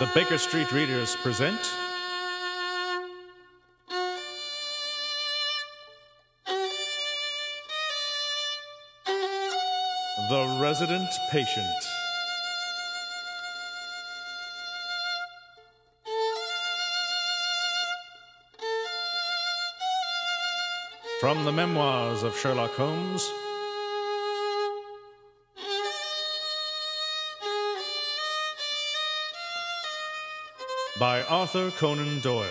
The Baker Street Readers present. The Resident Patient. From the memoirs of Sherlock Holmes. By Arthur Conan Doyle.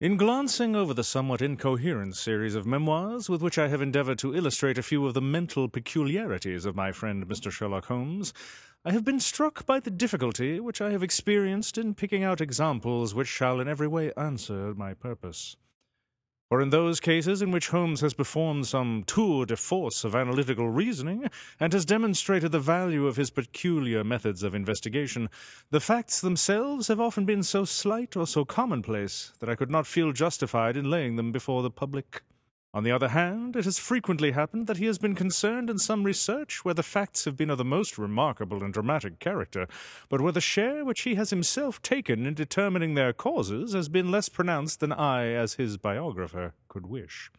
In glancing over the somewhat incoherent series of memoirs with which I have endeavored to illustrate a few of the mental peculiarities of my friend Mr. Sherlock Holmes, I have been struck by the difficulty which I have experienced in picking out examples which shall in every way answer my purpose. For in those cases in which Holmes has performed some tour de force of analytical reasoning and has demonstrated the value of his peculiar methods of investigation, the facts themselves have often been so slight or so commonplace that I could not feel justified in laying them before the public. On the other hand, it has frequently happened that he has been concerned in some research where the facts have been of the most remarkable and dramatic character, but where the share which he has himself taken in determining their causes has been less pronounced than I, as his biographer, could wish.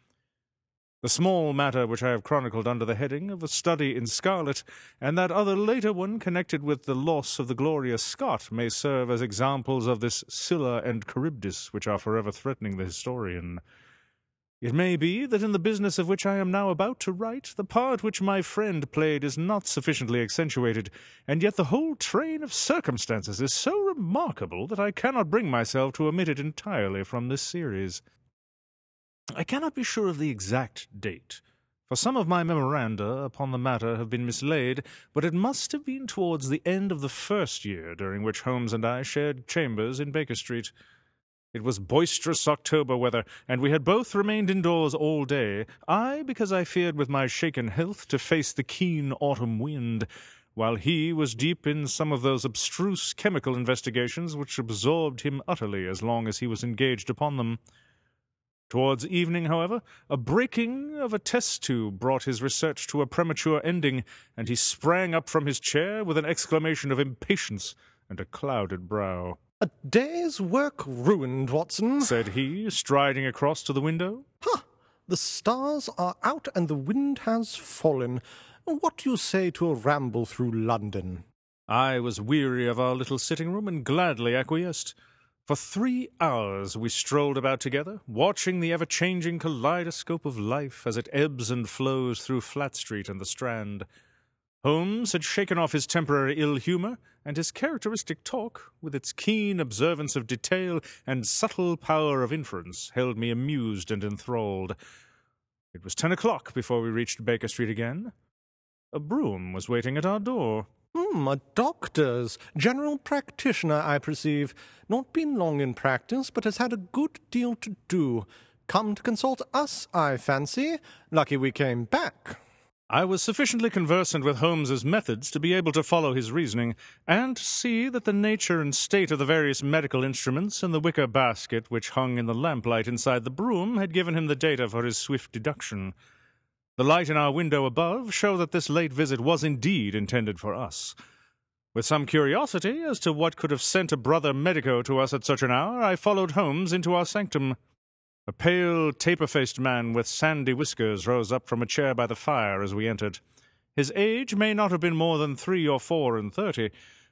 The small matter which I have chronicled under the heading of A Study in Scarlet, and that other later one connected with the loss of the Gloria Scott, may serve as examples of this Scylla and Charybdis which are forever threatening the historian. It may be that in the business of which I am now about to write, the part which my friend played is not sufficiently accentuated, and yet the whole train of circumstances is so remarkable that I cannot bring myself to omit it entirely from this series. I cannot be sure of the exact date, for some of my memoranda upon the matter have been mislaid, but it must have been towards the end of the first year during which Holmes and I shared chambers in Baker Street. It was boisterous October weather, and we had both remained indoors all day, I because I feared with my shaken health to face the keen autumn wind, while he was deep in some of those abstruse chemical investigations which absorbed him utterly as long as he was engaged upon them. Towards evening, however, a breaking of a test tube brought his research to a premature ending, and he sprang up from his chair with an exclamation of impatience and a clouded brow. A day's work ruined, Watson, said he, striding across to the window. Ha! The stars are out and the wind has fallen. What do you say to a ramble through London? I was weary of our little sitting room and gladly acquiesced. For three hours we strolled about together, watching the ever changing kaleidoscope of life as it ebbs and flows through Fleet Street and the Strand. Holmes had shaken off his temporary ill humour, and his characteristic talk, with its keen observance of detail and subtle power of inference, held me amused and enthralled. It was ten o'clock before we reached Baker Street again. A brougham was waiting at our door. Hmm, a doctor's. General practitioner, I perceive. Not been long in practice, but has had a good deal to do. Come to consult us, I fancy. Lucky we came back. I was sufficiently conversant with Holmes's methods to be able to follow his reasoning, and to see that the nature and state of the various medical instruments in the wicker basket which hung in the lamplight inside the brougham had given him the data for his swift deduction. The light in our window above showed that this late visit was indeed intended for us. With some curiosity as to what could have sent a brother medico to us at such an hour, I followed Holmes into our sanctum. A pale, taper faced man with sandy whiskers rose up from a chair by the fire as we entered. His age may not have been more than three or four and thirty,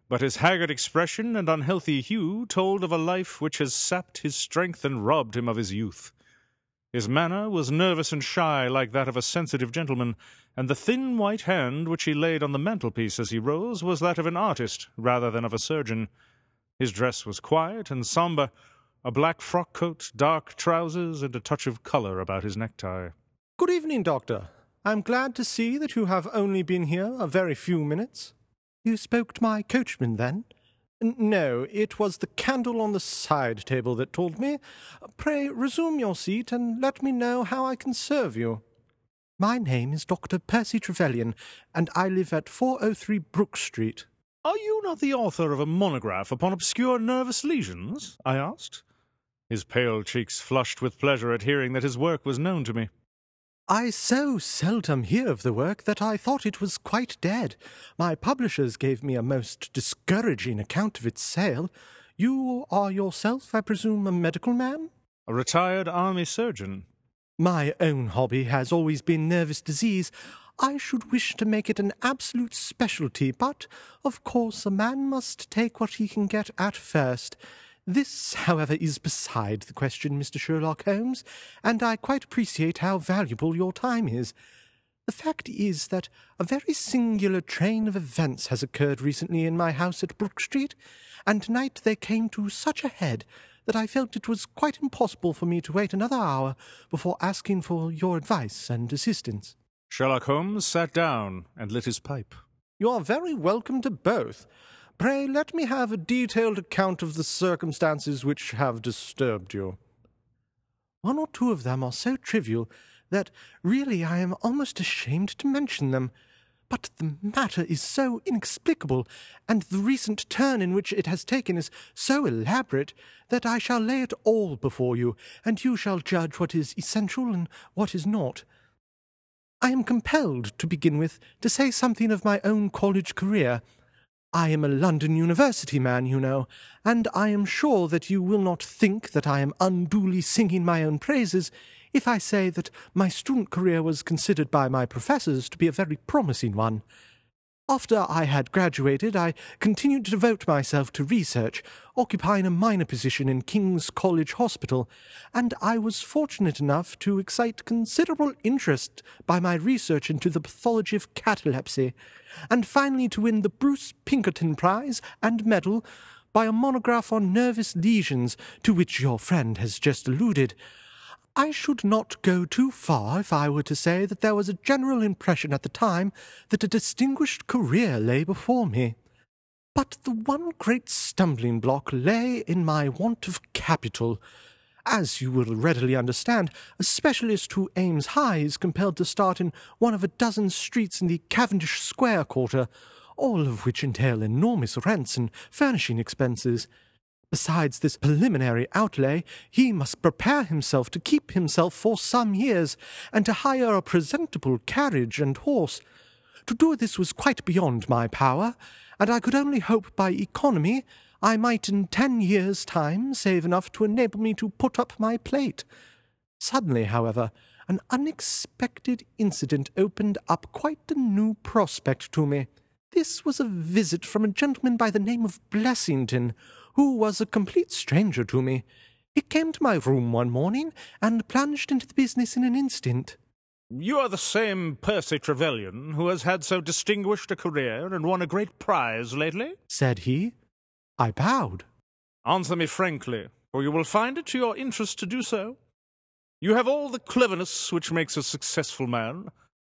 but his haggard expression and unhealthy hue told of a life which has sapped his strength and robbed him of his youth. His manner was nervous and shy, like that of a sensitive gentleman, and the thin white hand which he laid on the mantelpiece as he rose was that of an artist rather than of a surgeon. His dress was quiet and sombre, a black frock coat, dark trousers, and a touch of colour about his necktie. Good evening, Doctor. I am glad to see that you have only been here a very few minutes. You spoke to my coachman, then? N no, it was the candle on the side table that told me. Pray resume your seat and let me know how I can serve you. My name is Dr. Percy Trevelyan, and I live at 403 Brook Street. Are you not the author of a monograph upon obscure nervous lesions? I asked. His pale cheeks flushed with pleasure at hearing that his work was known to me. I so seldom hear of the work that I thought it was quite dead. My publishers gave me a most discouraging account of its sale. You are yourself, I presume, a medical man? A retired army surgeon. My own hobby has always been nervous disease. I should wish to make it an absolute specialty, but of course a man must take what he can get at first. This, however, is beside the question, Mr. Sherlock Holmes, and I quite appreciate how valuable your time is. The fact is that a very singular train of events has occurred recently in my house at Brook Street, and tonight they came to such a head that I felt it was quite impossible for me to wait another hour before asking for your advice and assistance. Sherlock Holmes sat down and lit his pipe. You are very welcome to both. Pray let me have a detailed account of the circumstances which have disturbed you. One or two of them are so trivial that really I am almost ashamed to mention them. But the matter is so inexplicable, and the recent turn in which it has taken is so elaborate, that I shall lay it all before you, and you shall judge what is essential and what is not. I am compelled, to begin with, to say something of my own college career. I am a London University man, you know, and I am sure that you will not think that I am unduly singing my own praises if I say that my student career was considered by my professors to be a very promising one. After I had graduated, I continued to devote myself to research, occupying a minor position in King's College Hospital, and I was fortunate enough to excite considerable interest by my research into the pathology of catalepsy, and finally to win the Bruce Pinkerton Prize and Medal by a monograph on nervous lesions to which your friend has just alluded. I should not go too far if I were to say that there was a general impression at the time that a distinguished career lay before me. But the one great stumbling block lay in my want of capital. As you will readily understand, a specialist who aims high is compelled to start in one of a dozen streets in the Cavendish Square quarter, all of which entail enormous rents and furnishing expenses. Besides this preliminary outlay, he must prepare himself to keep himself for some years, and to hire a presentable carriage and horse. To do this was quite beyond my power, and I could only hope by economy I might in ten years' time save enough to enable me to put up my plate. Suddenly, however, an unexpected incident opened up quite a new prospect to me. This was a visit from a gentleman by the name of Blessington, who was a complete stranger to me. He came to my room one morning and plunged into the business in an instant. You are the same Percy Trevelyan who has had so distinguished a career and won a great prize lately? said he. I bowed. Answer me frankly, for you will find it to your interest to do so. You have all the cleverness which makes a successful man.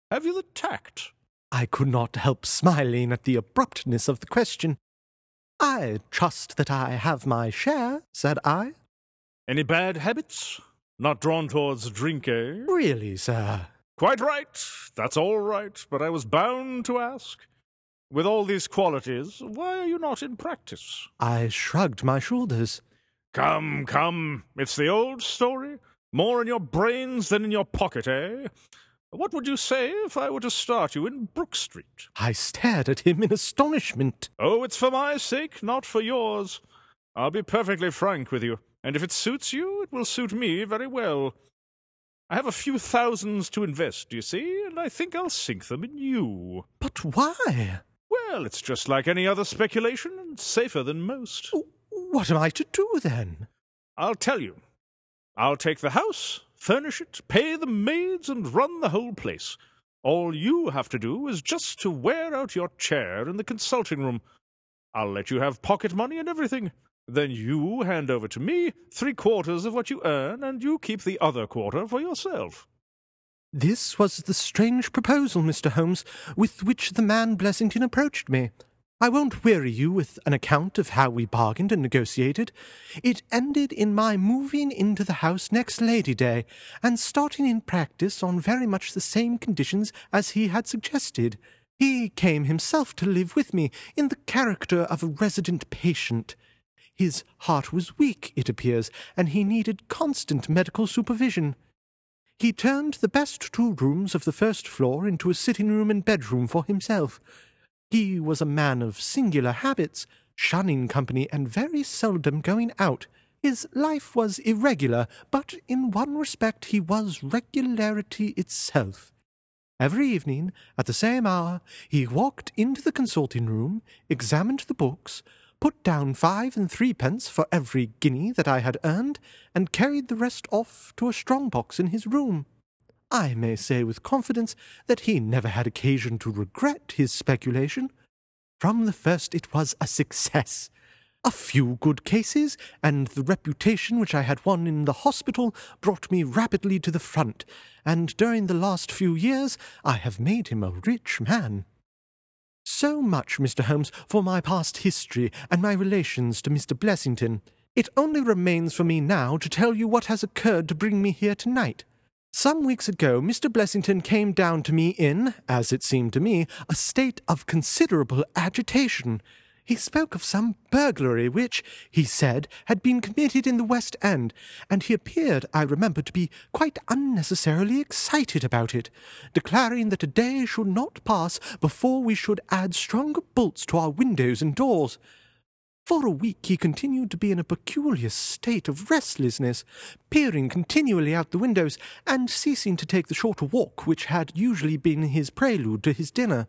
Have you the tact? I could not help smiling at the abruptness of the question. I trust that I have my share, said I. Any bad habits? Not drawn towards drink, eh? Really, sir? Quite right. That's all right. But I was bound to ask. With all these qualities, why are you not in practice? I shrugged my shoulders. Come, come. It's the old story. More in your brains than in your pocket, eh? What would you say if I were to start you in Brook Street? I stared at him in astonishment. Oh, it's for my sake, not for yours. I'll be perfectly frank with you, and if it suits you, it will suit me very well. I have a few thousands to invest, do you see, and I think I'll sink them in you. But why? Well, it's just like any other speculation, and safer than most. What am I to do then? I'll tell you. I'll take the house, furnish it, pay the maids, and run the whole place. All you have to do is just to wear out your chair in the consulting room. I'll let you have pocket money and everything. Then you hand over to me three quarters of what you earn, and you keep the other quarter for yourself. This was the strange proposal, Mr. Holmes, with which the man Blessington approached me. I won't weary you with an account of how we bargained and negotiated. It ended in my moving into the house next Lady Day, and starting in practice on very much the same conditions as he had suggested. He came himself to live with me in the character of a resident patient. His heart was weak, it appears, and he needed constant medical supervision. He turned the best two rooms of the first floor into a sitting room and bedroom for himself. He was a man of singular habits, shunning company and very seldom going out. His life was irregular, but in one respect he was regularity itself. Every evening, at the same hour, he walked into the consulting room, examined the books, put down five and threepence for every guinea that I had earned, and carried the rest off to a strong box in his room. I may say with confidence that he never had occasion to regret his speculation. From the first it was a success. A few good cases, and the reputation which I had won in the hospital brought me rapidly to the front, and during the last few years I have made him a rich man. So much, Mr. Holmes, for my past history and my relations to Mr. Blessington. It only remains for me now to tell you what has occurred to bring me here tonight. Some weeks ago, Mr. Blessington came down to me in, as it seemed to me, a state of considerable agitation. He spoke of some burglary which, he said, had been committed in the West End, and he appeared, I remember, to be quite unnecessarily excited about it, declaring that a day should not pass before we should add stronger bolts to our windows and doors. For a week he continued to be in a peculiar state of restlessness, peering continually out the windows, and ceasing to take the shorter walk which had usually been his prelude to his dinner.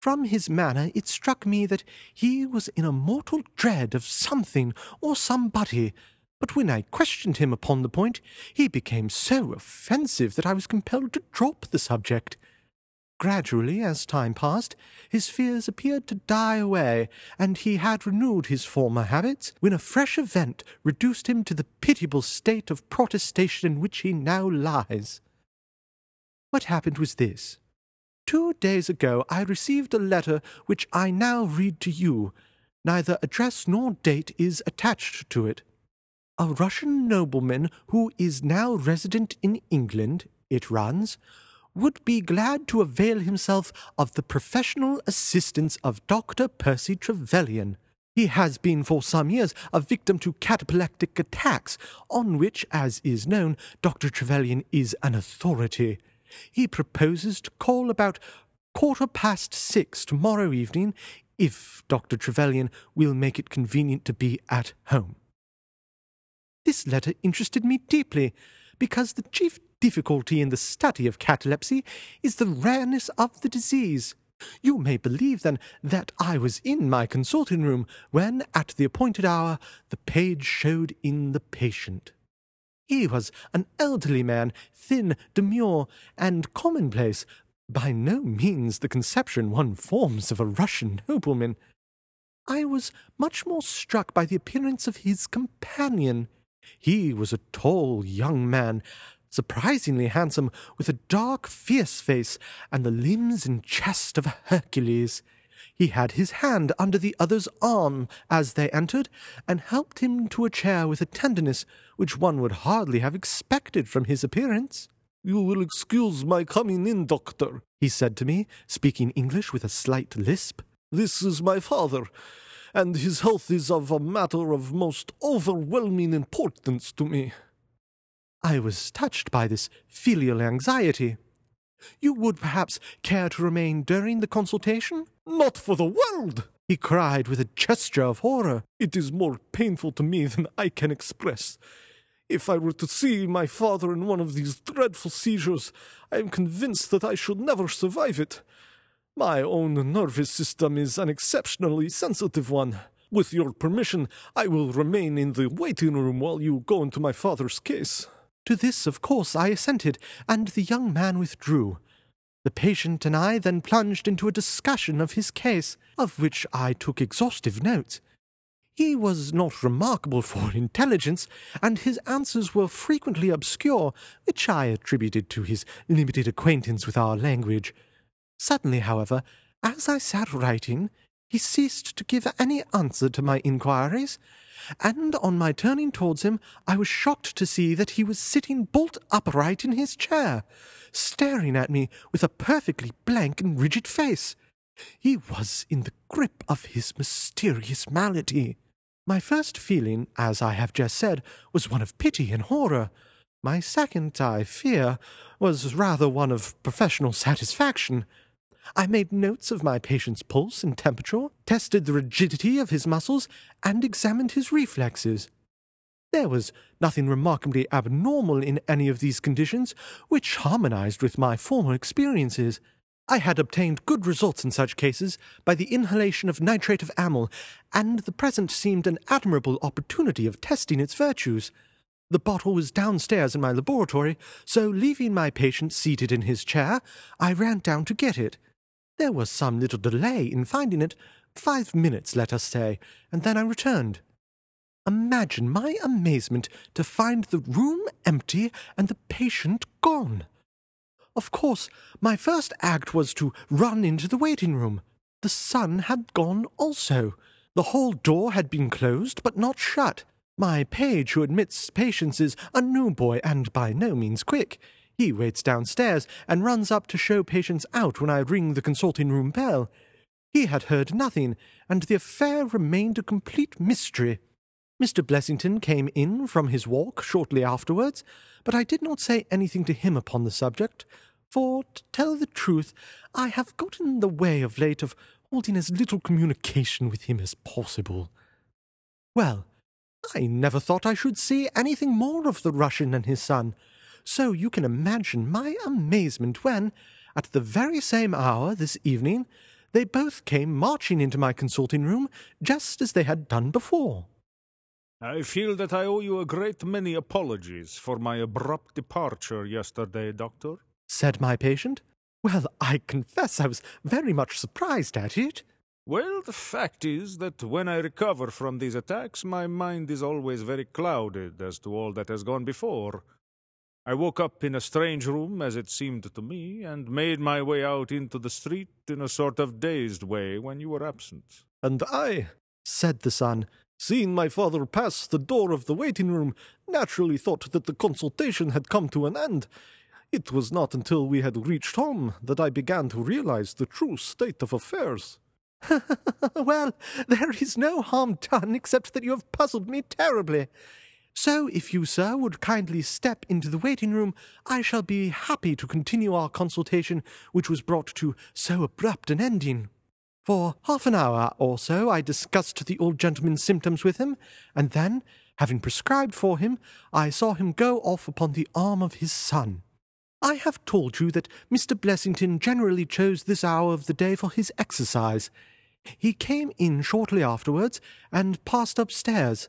From his manner, it struck me that he was in a mortal dread of something or somebody, but when I questioned him upon the point, he became so offensive that I was compelled to drop the subject. Gradually, as time passed, his fears appeared to die away, and he had renewed his former habits, when a fresh event reduced him to the pitiable state of protestation in which he now lies. What happened was this. Two days ago I received a letter which I now read to you. Neither address nor date is attached to it. A Russian nobleman who is now resident in England, it runs, would be glad to avail himself of the professional assistance of Dr. Percy Trevelyan. He has been for some years a victim to cataplectic attacks, on which, as is known, Dr. Trevelyan is an authority. He proposes to call about quarter past six tomorrow evening, if Dr. Trevelyan will make it convenient to be at home. This letter interested me deeply, because the chief difficulty in the study of catalepsy is the rareness of the disease. You may believe, then, that I was in my consulting room when, at the appointed hour, the page showed in the patient. He was an elderly man, thin, demure, and commonplace, by no means the conception one forms of a Russian nobleman. I was much more struck by the appearance of his companion. He was a tall young man, surprisingly handsome, with a dark, fierce face, and the limbs and chest of a Hercules. He had his hand under the other's arm as they entered, and helped him to a chair with a tenderness which one would hardly have expected from his appearance. You will excuse my coming in, doctor, he said to me, speaking English with a slight lisp. This is my father, and his health is of a matter of most overwhelming importance to me. I was touched by this filial anxiety. You would perhaps care to remain during the consultation? Not for the world! he cried with a gesture of horror. It is more painful to me than I can express. If I were to see my father in one of these dreadful seizures, I am convinced that I should never survive it. My own nervous system is an exceptionally sensitive one. With your permission, I will remain in the waiting room while you go into my father's case. To this, of course, I assented, and the young man withdrew. The patient and I then plunged into a discussion of his case, of which I took exhaustive notes. He was not remarkable for intelligence, and his answers were frequently obscure, which I attributed to his limited acquaintance with our language. Suddenly, however, as I sat writing, he ceased to give any answer to my inquiries, and on my turning towards him, I was shocked to see that he was sitting bolt upright in his chair, staring at me with a perfectly blank and rigid face. He was in the grip of his mysterious malady. My first feeling, as I have just said, was one of pity and horror. My second, I fear, was rather one of professional satisfaction. I made notes of my patient's pulse and temperature, tested the rigidity of his muscles, and examined his reflexes. There was nothing remarkably abnormal in any of these conditions, which harmonized with my former experiences. I had obtained good results in such cases by the inhalation of nitrate of amyl, and the present seemed an admirable opportunity of testing its virtues. The bottle was downstairs in my laboratory, so leaving my patient seated in his chair, I ran down to get it. There was some little delay in finding it, five minutes, let us say, and then I returned. Imagine my amazement to find the room empty and the patient gone. Of course, my first act was to run into the waiting room. The son had gone also. The hall door had been closed, but not shut. My page who admits patients is a new boy and by no means quick. He waits downstairs and runs up to show patients out when I ring the consulting room bell. He had heard nothing, and the affair remained a complete mystery. Mr. Blessington came in from his walk shortly afterwards, but I did not say anything to him upon the subject, for, to tell the truth, I have got in the way of late of holding as little communication with him as possible. Well, I never thought I should see anything more of the Russian and his son, so you can imagine my amazement when, at the very same hour this evening, they both came marching into my consulting room just as they had done before. I feel that I owe you a great many apologies for my abrupt departure yesterday, Doctor, said my patient. Well, I confess I was very much surprised at it. Well, the fact is that when I recover from these attacks, my mind is always very clouded as to all that has gone before. I woke up in a strange room, as it seemed to me, and made my way out into the street in a sort of dazed way when you were absent. And I, said the son, seeing my father pass the door of the waiting room, naturally thought that the consultation had come to an end. It was not until we had reached home that I began to realize the true state of affairs. well, there is no harm done except that you have puzzled me terribly. So, if you, sir, would kindly step into the waiting room, I shall be happy to continue our consultation, which was brought to so abrupt an ending. For half an hour or so I discussed the old gentleman's symptoms with him, and then, having prescribed for him, I saw him go off upon the arm of his son. I have told you that Mr. Blessington generally chose this hour of the day for his exercise. He came in shortly afterwards and passed upstairs.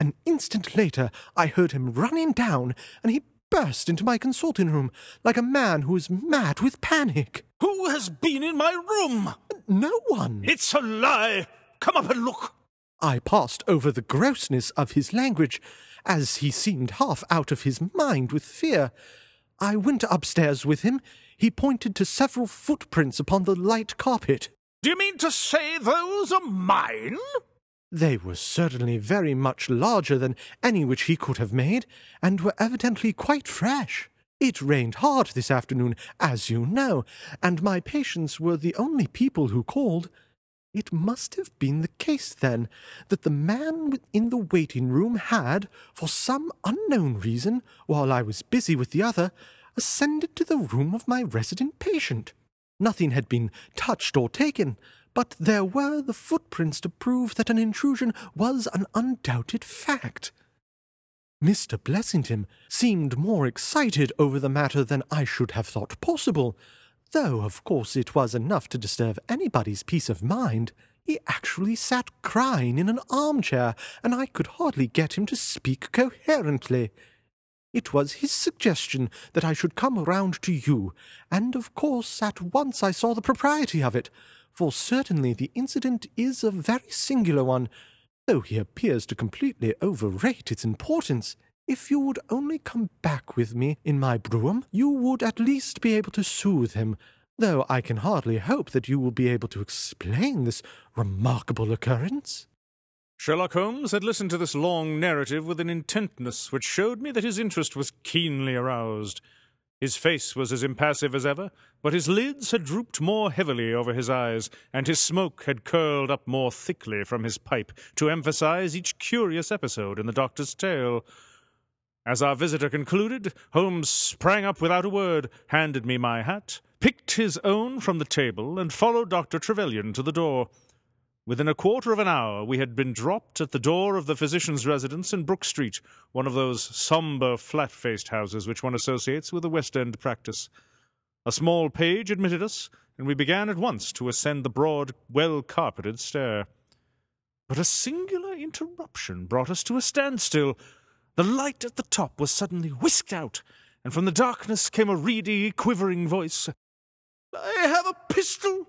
An instant later I heard him running down, and he burst into my consulting room like a man who is mad with panic. Who has been in my room? No one. It's a lie. Come up and look. I passed over the grossness of his language, as he seemed half out of his mind with fear. I went upstairs with him. He pointed to several footprints upon the light carpet. Do you mean to say those are mine? They were certainly very much larger than any which he could have made, and were evidently quite fresh. It rained hard this afternoon, as you know, and my patients were the only people who called. It must have been the case, then, that the man in the waiting room had, for some unknown reason, while I was busy with the other, ascended to the room of my resident patient. Nothing had been touched or taken, but there were the footprints to prove that an intrusion was an undoubted fact. Mr. Blessington seemed more excited over the matter than I should have thought possible, though of course it was enough to disturb anybody's peace of mind. He actually sat crying in an armchair, and I could hardly get him to speak coherently. It was his suggestion that I should come round to you, and of course at once I saw the propriety of it, for certainly the incident is a very singular one, though he appears to completely overrate its importance. If you would only come back with me in my brougham, you would at least be able to soothe him, though I can hardly hope that you will be able to explain this remarkable occurrence. Sherlock Holmes had listened to this long narrative with an intentness which showed me that his interest was keenly aroused. His face was as impassive as ever, but his lids had drooped more heavily over his eyes, and his smoke had curled up more thickly from his pipe to emphasize each curious episode in the doctor's tale. As our visitor concluded, Holmes sprang up without a word, handed me my hat, picked his own from the table, and followed Dr. Trevelyan to the door. Within a quarter of an hour, we had been dropped at the door of the physician's residence in Brook Street, one of those sombre, flat faced houses which one associates with a West End practice. A small page admitted us, and we began at once to ascend the broad, well carpeted stair. But a singular interruption brought us to a standstill. The light at the top was suddenly whisked out, and from the darkness came a reedy, quivering voice. I have a pistol.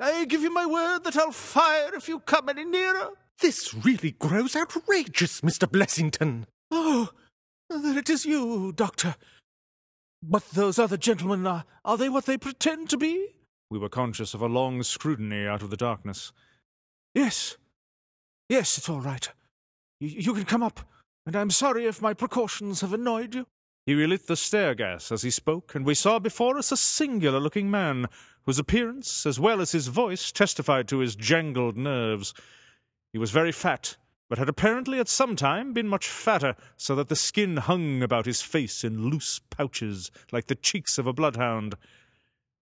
I give you my word that I'll fire if you come any nearer. This really grows outrageous, Mr. Blessington. Oh, then it is you, Doctor. But those other gentlemen, are, are they what they pretend to be? We were conscious of a long scrutiny out of the darkness. Yes. Yes, it's all right. Y- you can come up, and I'm sorry if my precautions have annoyed you. He relit the stair gas as he spoke, and we saw before us a singular looking man, whose appearance, as well as his voice, testified to his jangled nerves. He was very fat, but had apparently at some time been much fatter, so that the skin hung about his face in loose pouches, like the cheeks of a bloodhound.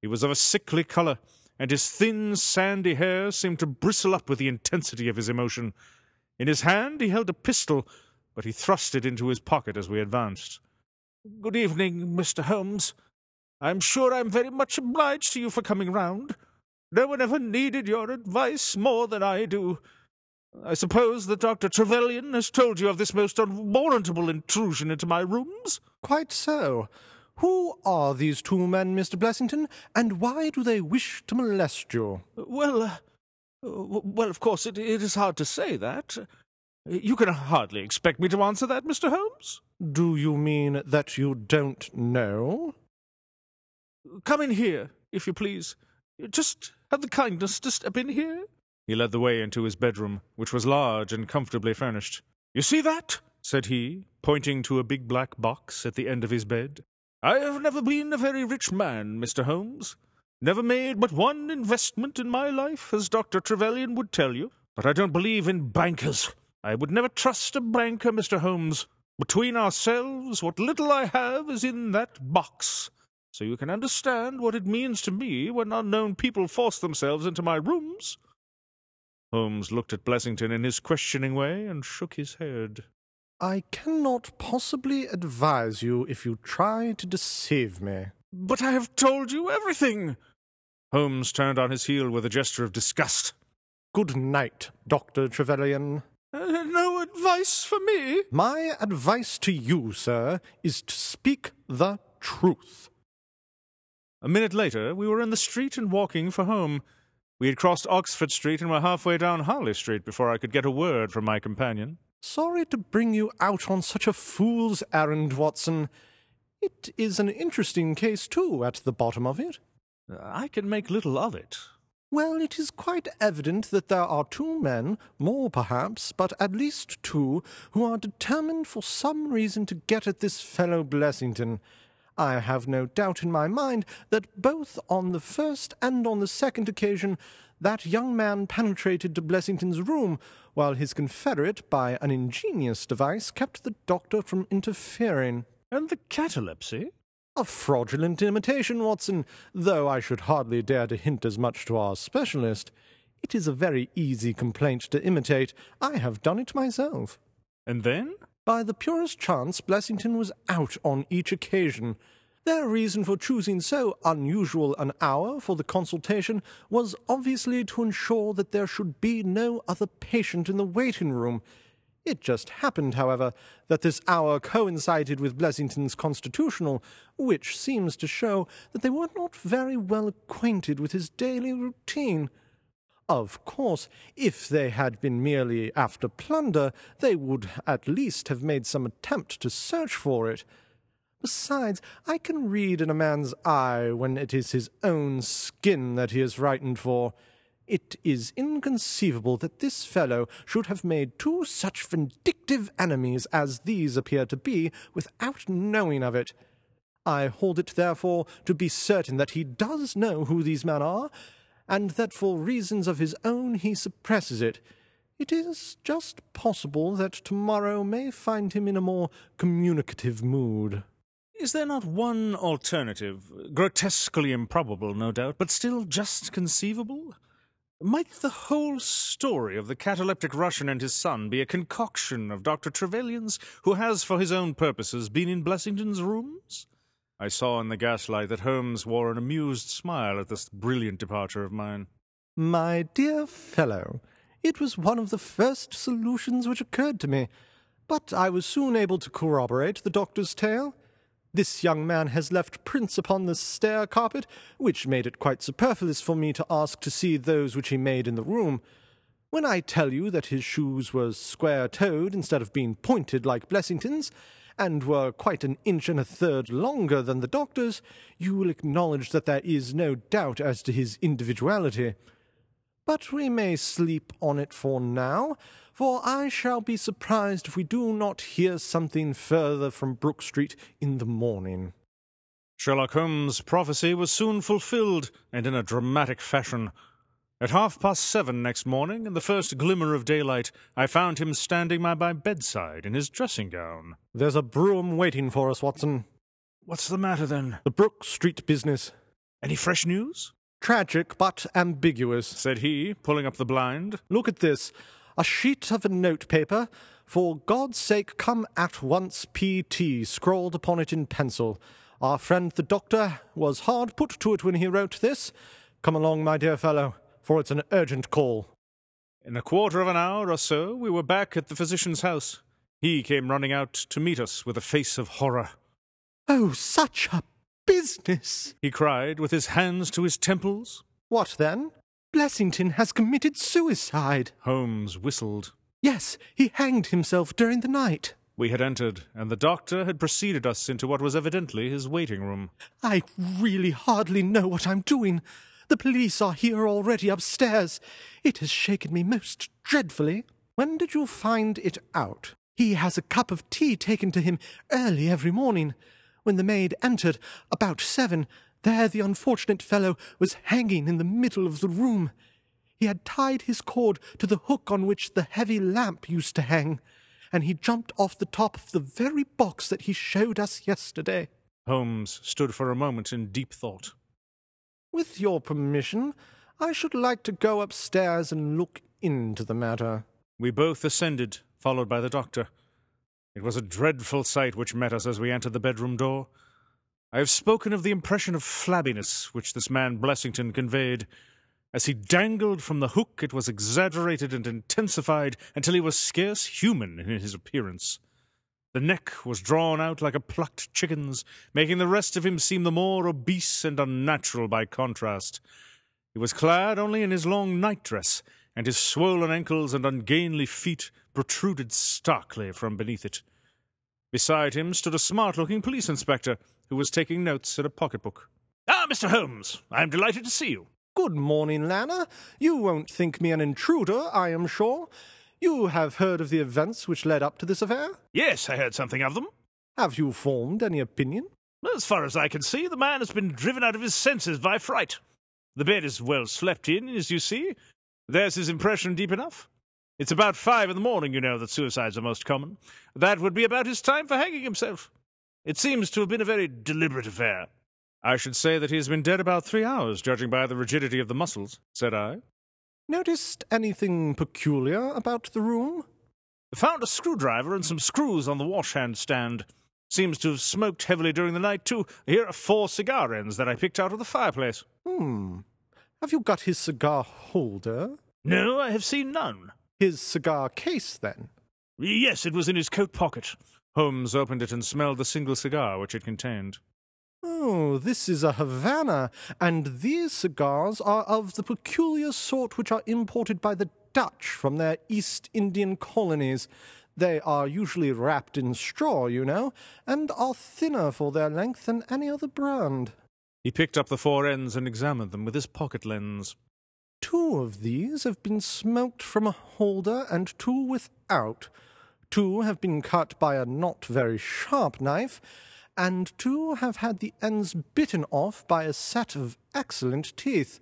He was of a sickly colour, and his thin, sandy hair seemed to bristle up with the intensity of his emotion. In his hand he held a pistol, but he thrust it into his pocket as we advanced. Good evening, Mr. Holmes. I'm sure I'm very much obliged to you for coming round. No one ever needed your advice more than I do. I suppose that Dr. Trevelyan has told you of this most unwarrantable intrusion into my rooms? Quite so. Who are these two men, Mr. Blessington, and why do they wish to molest you? Well, uh, well, of course, it, it is hard to say that. You can hardly expect me to answer that, Mr. Holmes. Do you mean that you don't know? Come in here, if you please. Just have the kindness to step in here. He led the way into his bedroom, which was large and comfortably furnished. You see that? said he, pointing to a big black box at the end of his bed. I have never been a very rich man, Mr. Holmes. Never made but one investment in my life, as Dr. Trevelyan would tell you. But I don't believe in bankers. I would never trust a banker, Mr. Holmes. Between ourselves, what little I have is in that box. So you can understand what it means to me when unknown people force themselves into my rooms. Holmes looked at Blessington in his questioning way and shook his head. I cannot possibly advise you if you try to deceive me. But I have told you everything. Holmes turned on his heel with a gesture of disgust. Good night, Dr. Trevelyan. Uh, no advice for me? My advice to you, sir, is to speak the truth. A minute later, we were in the street and walking for home. We had crossed Oxford Street and were halfway down Harley Street before I could get a word from my companion. Sorry to bring you out on such a fool's errand, Watson. It is an interesting case, too, at the bottom of it. Uh, I can make little of it. Well, it is quite evident that there are two men, more perhaps, but at least two, who are determined for some reason to get at this fellow Blessington. I have no doubt in my mind that both on the first and on the second occasion that young man penetrated to Blessington's room, while his confederate, by an ingenious device, kept the doctor from interfering. And the catalepsy? A fraudulent imitation, Watson, though I should hardly dare to hint as much to our specialist. It is a very easy complaint to imitate. I have done it myself. And then? By the purest chance, Blessington was out on each occasion. Their reason for choosing so unusual an hour for the consultation was obviously to ensure that there should be no other patient in the waiting room. It just happened, however, that this hour coincided with Blessington's constitutional, which seems to show that they were not very well acquainted with his daily routine. Of course, if they had been merely after plunder, they would at least have made some attempt to search for it. Besides, I can read in a man's eye when it is his own skin that he is frightened for. It is inconceivable that this fellow should have made two such vindictive enemies as these appear to be without knowing of it. I hold it, therefore, to be certain that he does know who these men are, and that for reasons of his own he suppresses it. It is just possible that tomorrow may find him in a more communicative mood. Is there not one alternative, grotesquely improbable, no doubt, but still just conceivable? Might the whole story of the cataleptic Russian and his son be a concoction of Dr. Trevelyan's, who has, for his own purposes, been in Blessington's rooms? I saw in the gaslight that Holmes wore an amused smile at this brilliant departure of mine. My dear fellow, it was one of the first solutions which occurred to me, but I was soon able to corroborate the doctor's tale. This young man has left prints upon the stair carpet, which made it quite superfluous for me to ask to see those which he made in the room. When I tell you that his shoes were square toed instead of being pointed like Blessington's, and were quite an inch and a third longer than the doctor's, you will acknowledge that there is no doubt as to his individuality. But we may sleep on it for now, for I shall be surprised if we do not hear something further from Brook Street in the morning. Sherlock Holmes' prophecy was soon fulfilled, and in a dramatic fashion. At half past seven next morning, in the first glimmer of daylight, I found him standing by my bedside in his dressing gown. There's a brougham waiting for us, Watson. What's the matter then? The Brook Street business. Any fresh news? Tragic, but ambiguous, said he, pulling up the blind. Look at this a sheet of notepaper. For God's sake, come at once, P.T., scrawled upon it in pencil. Our friend the doctor was hard put to it when he wrote this. Come along, my dear fellow, for it's an urgent call. In a quarter of an hour or so, we were back at the physician's house. He came running out to meet us with a face of horror. Oh, such a business! he cried, with his hands to his temples. What then? Blessington has committed suicide. Holmes whistled. Yes, he hanged himself during the night. We had entered, and the doctor had preceded us into what was evidently his waiting room. I really hardly know what I'm doing. The police are here already upstairs. It has shaken me most dreadfully. When did you find it out? He has a cup of tea taken to him early every morning. When the maid entered, about seven, there the unfortunate fellow was hanging in the middle of the room. He had tied his cord to the hook on which the heavy lamp used to hang, and he jumped off the top of the very box that he showed us yesterday. Holmes stood for a moment in deep thought. With your permission, I should like to go upstairs and look into the matter. We both ascended, followed by the doctor. It was a dreadful sight which met us as we entered the bedroom door. I have spoken of the impression of flabbiness which this man Blessington conveyed. As he dangled from the hook, it was exaggerated and intensified until he was scarce human in his appearance. The neck was drawn out like a plucked chicken's, making the rest of him seem the more obese and unnatural by contrast. He was clad only in his long nightdress, and his swollen ankles and ungainly feet protruded starkly from beneath it. Beside him stood a smart looking police inspector who was taking notes in a pocketbook. Ah, Mr. Holmes, I am delighted to see you. Good morning, Lanner. You won't think me an intruder, I am sure. You have heard of the events which led up to this affair? Yes, I heard something of them. Have you formed any opinion? As far as I can see, the man has been driven out of his senses by fright. The bed is well slept in, as you see. There's his impression deep enough. It's about five in the morning, you know, that suicides are most common. That would be about his time for hanging himself. It seems to have been a very deliberate affair. I should say that he has been dead about three hours, judging by the rigidity of the muscles, said I. Noticed anything peculiar about the room? Found a screwdriver and some screws on the washhand stand. Seems to have smoked heavily during the night, too. Here are four cigar ends that I picked out of the fireplace. Hmm. Have you got his cigar holder? No, I have seen none. His cigar case, then? Yes, it was in his coat pocket. Holmes opened it and smelled the single cigar which it contained. Oh, this is a Havana, and these cigars are of the peculiar sort which are imported by the Dutch from their East Indian colonies. They are usually wrapped in straw, you know, and are thinner for their length than any other brand. He picked up the four ends and examined them with his pocket lens. Two of these have been smoked from a holder and two without. Two have been cut by a not very sharp knife, and two have had the ends bitten off by a set of excellent teeth.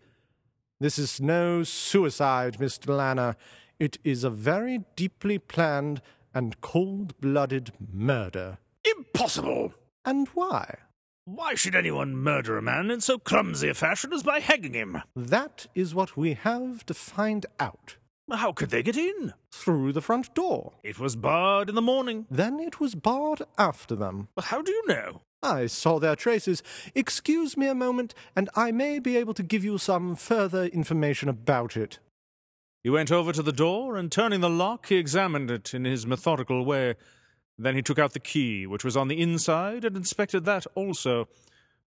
This is no suicide, Mr. Lanner. It is a very deeply planned and cold blooded murder. Impossible! And why? Why should anyone murder a man in so clumsy a fashion as by hanging him? That is what we have to find out. How could they get in? Through the front door. It was barred in the morning. Then it was barred after them. How do you know? I saw their traces. Excuse me a moment, and I may be able to give you some further information about it. He went over to the door, and turning the lock, he examined it in his methodical way. Then he took out the key, which was on the inside, and inspected that also.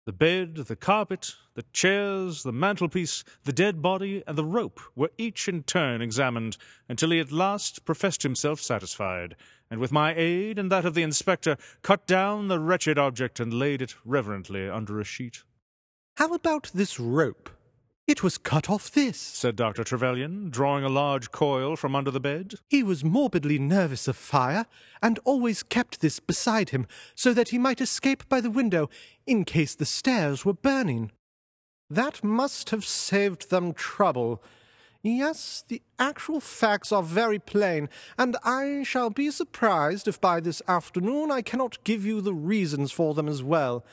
The bed, the carpet, the chairs, the mantelpiece, the dead body, and the rope were each in turn examined until he at last professed himself satisfied, and with my aid and that of the inspector cut down the wretched object and laid it reverently under a sheet. How about this rope? It was cut off this, said Dr. Trevelyan, drawing a large coil from under the bed. He was morbidly nervous of fire, and always kept this beside him, so that he might escape by the window in case the stairs were burning. That must have saved them trouble. Yes, the actual facts are very plain, and I shall be surprised if by this afternoon I cannot give you the reasons for them as well.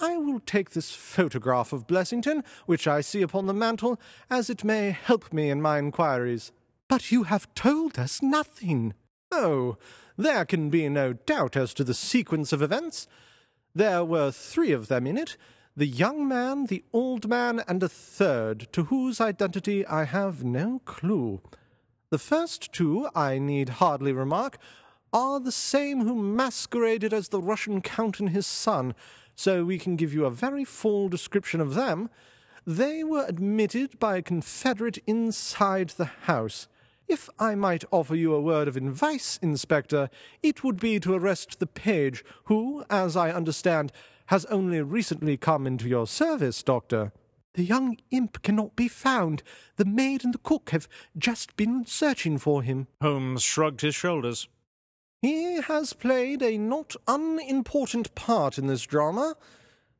I will take this photograph of Blessington, which I see upon the mantel, as it may help me in my inquiries. But you have told us nothing. Oh, there can be no doubt as to the sequence of events. There were three of them in it the young man, the old man, and a third, to whose identity I have no clue. The first two, I need hardly remark, are the same who masqueraded as the Russian count and his son, so we can give you a very full description of them. They were admitted by a confederate inside the house. If I might offer you a word of advice, Inspector, it would be to arrest the page, who, as I understand, has only recently come into your service, Doctor. The young imp cannot be found. The maid and the cook have just been searching for him. Holmes shrugged his shoulders. He has played a not unimportant part in this drama.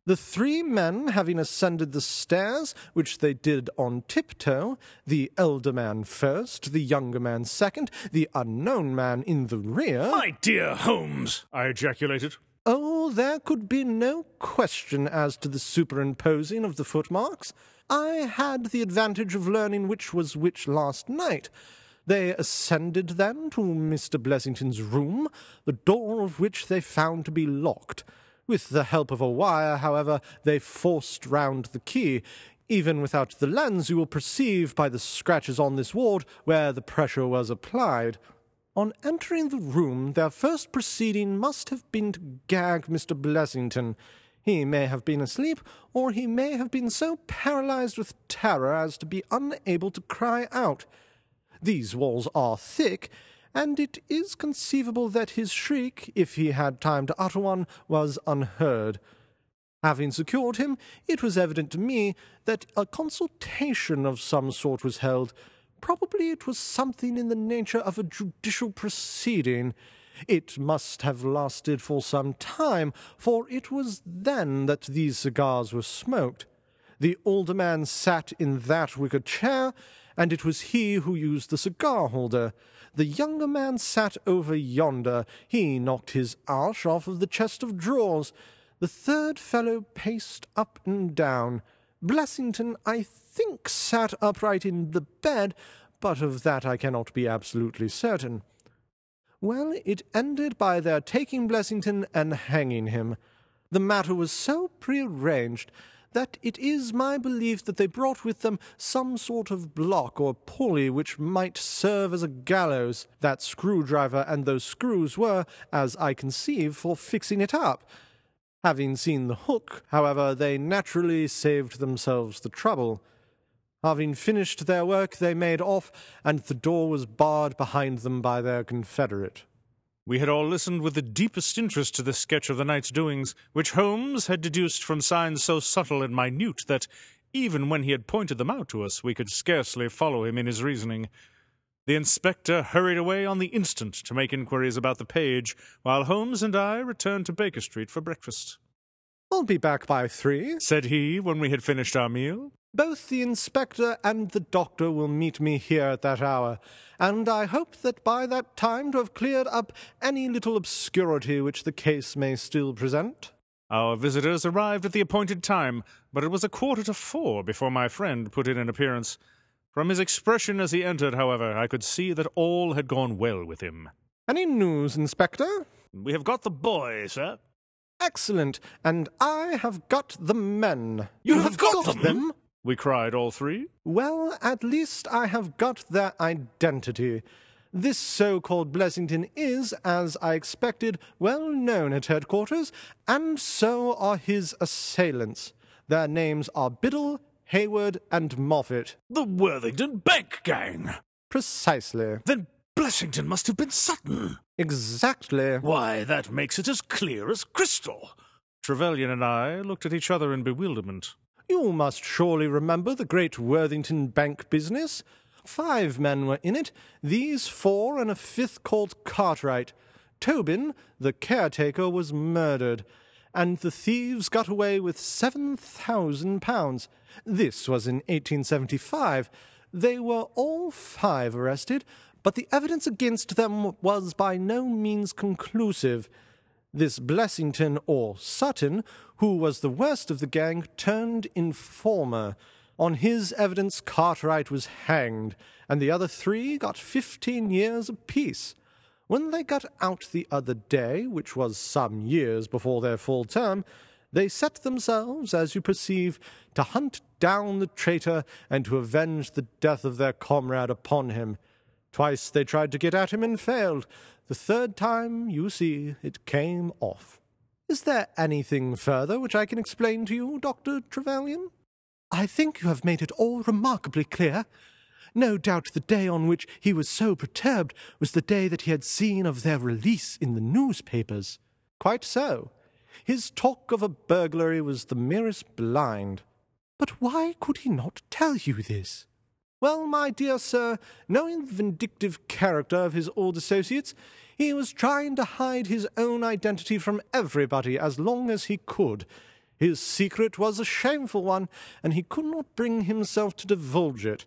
The three men having ascended the stairs, which they did on tiptoe, the elder man first, the younger man second, the unknown man in the rear. My dear Holmes! I ejaculated. Oh, there could be no question as to the superimposing of the footmarks. I had the advantage of learning which was which last night. They ascended then to Mr. Blessington's room, the door of which they found to be locked. With the help of a wire, however, they forced round the key. Even without the lens, you will perceive by the scratches on this ward where the pressure was applied. On entering the room, their first proceeding must have been to gag Mr. Blessington. He may have been asleep, or he may have been so paralyzed with terror as to be unable to cry out. These walls are thick, and it is conceivable that his shriek, if he had time to utter one, was unheard. Having secured him, it was evident to me that a consultation of some sort was held. Probably it was something in the nature of a judicial proceeding. It must have lasted for some time, for it was then that these cigars were smoked. The older man sat in that wicker chair, and it was he who used the cigar holder. The younger man sat over yonder. He knocked his ash off of the chest of drawers. The third fellow paced up and down. Blessington, I think, sat upright in the bed, but of that I cannot be absolutely certain. Well, it ended by their taking Blessington and hanging him. The matter was so prearranged that it is my belief that they brought with them some sort of block or pulley which might serve as a gallows. That screwdriver and those screws were, as I conceive, for fixing it up. Having seen the hook, however, they naturally saved themselves the trouble. Having finished their work, they made off, and the door was barred behind them by their confederate. We had all listened with the deepest interest to this sketch of the night's doings, which Holmes had deduced from signs so subtle and minute that, even when he had pointed them out to us, we could scarcely follow him in his reasoning. The inspector hurried away on the instant to make inquiries about the page, while Holmes and I returned to Baker Street for breakfast. I'll be back by three, said he when we had finished our meal. Both the inspector and the doctor will meet me here at that hour, and I hope that by that time to have cleared up any little obscurity which the case may still present. Our visitors arrived at the appointed time, but it was a quarter to four before my friend put in an appearance. From his expression as he entered, however, I could see that all had gone well with him. Any news, Inspector? We have got the boy, sir. Excellent, and I have got the men. You, have, got, got them? them? We cried, all three. Well, at least I have got their identity. This so called Blessington is, as I expected, well known at headquarters, and so are his assailants. Their names are Biddle, Hayward, and Moffat. The Worthington Bank Gang! Precisely. Then Blessington must have been Sutton. Exactly. Why, that makes it as clear as crystal. Trevelyan and I looked at each other in bewilderment. You must surely remember the great Worthington Bank business. Five men were in it, these four and a fifth called Cartwright. Tobin, the caretaker, was murdered, and the thieves got away with seven thousand pounds. This was in 1875. They were all five arrested, but the evidence against them was by no means conclusive. This Blessington or Sutton, who was the worst of the gang, turned informer. On his evidence, Cartwright was hanged, and the other three got fifteen years apiece. When they got out the other day, which was some years before their full term, they set themselves, as you perceive, to hunt down the traitor and to avenge the death of their comrade upon him. Twice they tried to get at him and failed. The third time, you see, it came off. Is there anything further which I can explain to you, Dr. Trevelyan? I think you have made it all remarkably clear. No doubt the day on which he was so perturbed was the day that he had seen of their release in the newspapers. Quite so. His talk of a burglary was the merest blind. But why could he not tell you this? Well, my dear sir, knowing the vindictive character of his old associates, he was trying to hide his own identity from everybody as long as he could. His secret was a shameful one, and he could not bring himself to divulge it.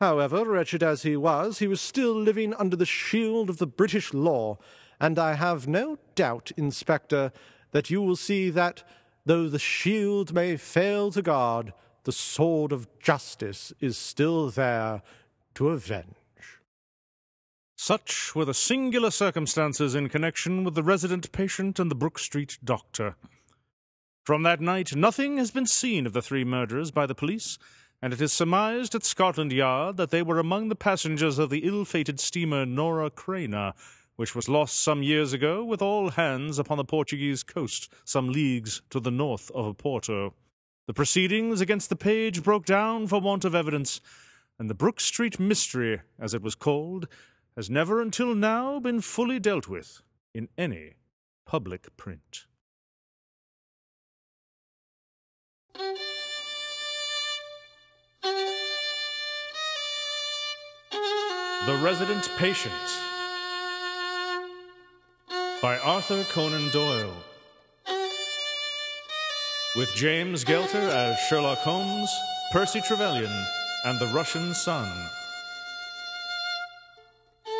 However, wretched as he was, he was still living under the shield of the British law, and I have no doubt, Inspector, that you will see that, though the shield may fail to guard, the sword of justice is still there to avenge. Such were the singular circumstances in connection with the resident patient and the Brook Street doctor. From that night, nothing has been seen of the three murderers by the police, and it is surmised at Scotland Yard that they were among the passengers of the ill fated steamer Norah Creina, which was lost some years ago with all hands upon the Portuguese coast, some leagues to the north of Oporto. The proceedings against the page broke down for want of evidence, and the Brook Street mystery, as it was called, has never until now been fully dealt with in any public print. The Resident Patient by Arthur Conan Doyle with James Gelter as Sherlock Holmes, Percy Trevelyan, and the Russian Son.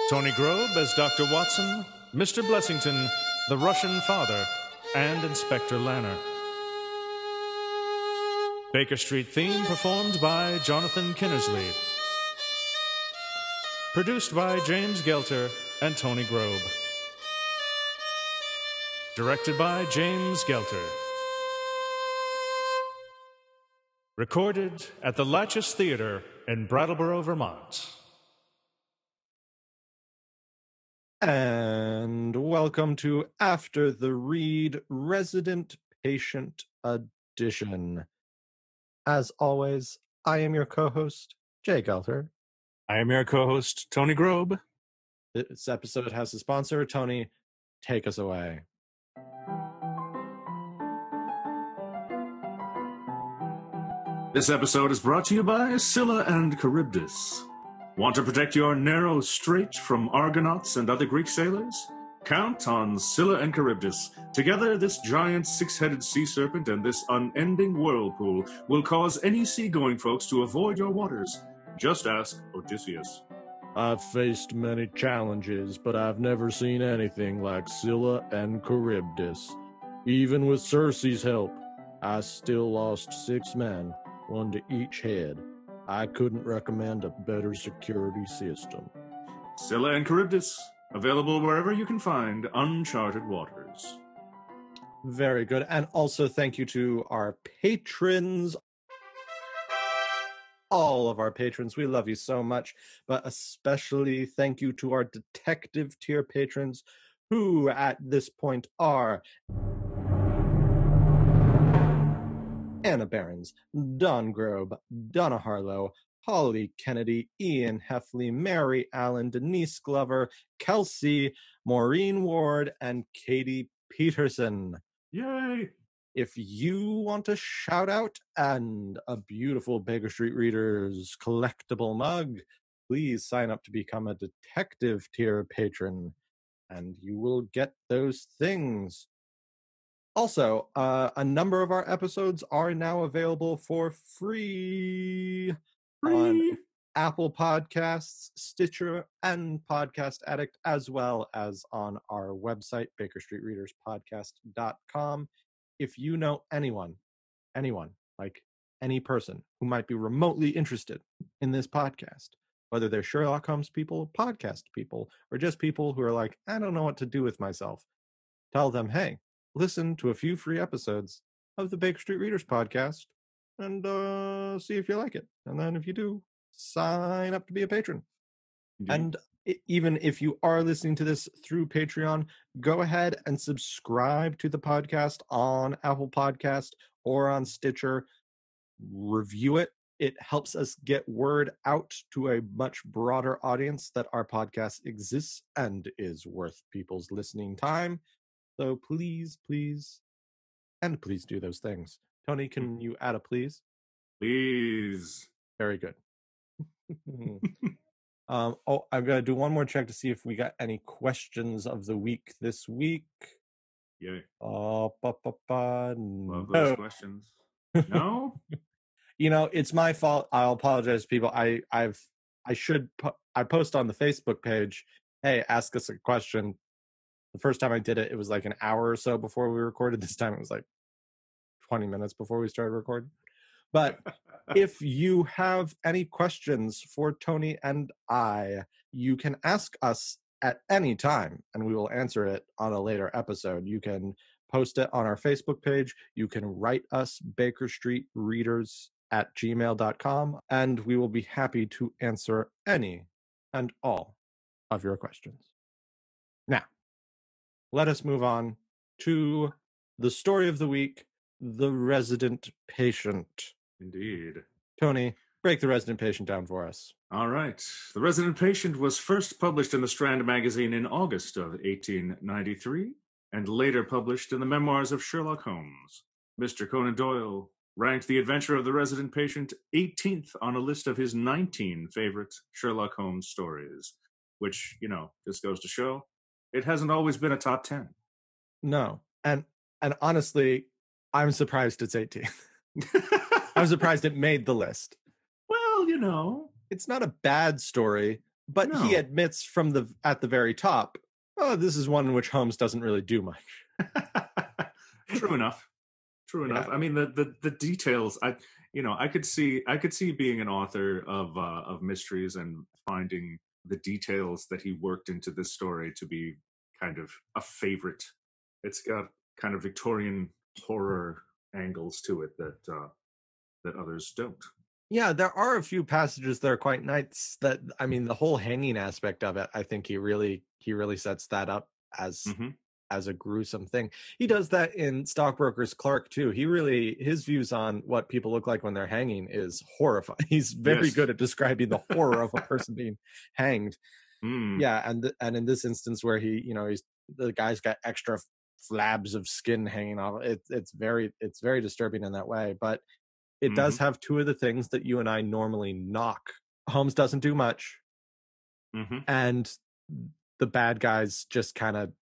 Tony Grobe as Dr. Watson, Mr. Blessington, the Russian Father, and Inspector Lanner. Baker Street theme performed by Jonathan Kinnersley. Produced by James Gelter and Tony Grobe. Directed by James Gelter. Recorded at the Latchis Theater in Brattleboro, Vermont. And welcome to After the Read Resident Patient Edition. As always, I am your co host, Jay Gelter. I am your co host, Tony Grobe. This episode has a sponsor. Tony, take us away. This episode is brought to you by Scylla and Charybdis. Want to protect your narrow strait from Argonauts and other Greek sailors? Count on Scylla and Charybdis. Together, this giant six headed sea serpent and this unending whirlpool will cause any seagoing folks to avoid your waters. Just ask Odysseus. I've faced many challenges, but I've never seen anything like Scylla and Charybdis. Even with Circe's help, I still lost six men, one to each head. I couldn't recommend a better security system. Scylla and Charybdis, available wherever you can find uncharted waters. Very good. And also thank you to our patrons. All of our patrons. We love you so much. But especially thank you to our detective tier patrons, who at this point are Anna Behrens, Don Grobe, Donna Harlow, Holly Kennedy, Ian Heffley, Mary Allen, Denise Glover, Kelsey, Maureen Ward, and Katie Peterson. Yay! If you want a shout out and a beautiful Baker Street Readers collectible mug, please sign up to become a detective tier patron and you will get those things. Also, uh, a number of our episodes are now available for free on Apple Podcasts, Stitcher, and Podcast Addict, as well as on our website, bakerstreetreaderspodcast.com. If you know anyone, anyone, like any person who might be remotely interested in this podcast, whether they're Sherlock Holmes people, podcast people, or just people who are like, I don't know what to do with myself, tell them, hey, listen to a few free episodes of the Baker Street Readers podcast and uh, see if you like it. And then if you do, sign up to be a patron. Indeed. And even if you are listening to this through Patreon, go ahead and subscribe to the podcast on Apple Podcast or on Stitcher. Review it. It helps us get word out to a much broader audience that our podcast exists and is worth people's listening time. So please, please, and please do those things. Tony, can you add a please? Please. Very good. um, oh, I'm gonna do one more check to see if we got any questions of the week this week. Yeah. Uh, ba, ba, ba, Love those no. questions. No? You know, it's my fault. I'll apologize, people. I, I've, I should, po- I post on the Facebook page. Hey, ask us a question. The first time I did it, it was like an hour or so before we recorded. This time, it was like 20 minutes before we started recording. But if you have any questions for Tony and I, you can ask us at any time and we will answer it on a later episode. You can post it on our Facebook page. You can write us Baker Street Readers at gmail.com and we will be happy to answer any and all of your questions. Now, let us move on to the story of the week The Resident Patient. Indeed. Tony, break the resident patient down for us. All right. The Resident Patient was first published in the Strand magazine in August of 1893 and later published in the Memoirs of Sherlock Holmes. Mr. Conan Doyle ranked The Adventure of the Resident Patient 18th on a list of his 19 favorite Sherlock Holmes stories, which, you know, just goes to show it hasn't always been a top 10. No. And and honestly, I'm surprised it's 18. I'm surprised it made the list. well, you know, It's not a bad story, but he admits from the at the very top, oh, this is one in which Holmes doesn't really do much. True enough. True enough. Yeah. I mean the, the the details I you know, I could see I could see being an author of uh of mysteries and finding the details that he worked into this story to be kind of a favorite. It's got kind of Victorian horror angles to it that uh that others don't. Yeah, there are a few passages that are quite nice that I mean the whole hanging aspect of it, I think he really he really sets that up as Mhm. As a gruesome thing. He does that in Stockbroker's Clerk too. He really his views on what people look like when they're hanging is horrifying. He's very Yes. good at describing the horror of a person being hanged. Mm. Yeah, and th- and in this instance where he, you know, he's the guy's got extra flabs of skin hanging off. It's it's very it's very disturbing in that way, but it does have two of the things that you and I normally knock. Holmes doesn't do much, hmm and the bad guys just kind of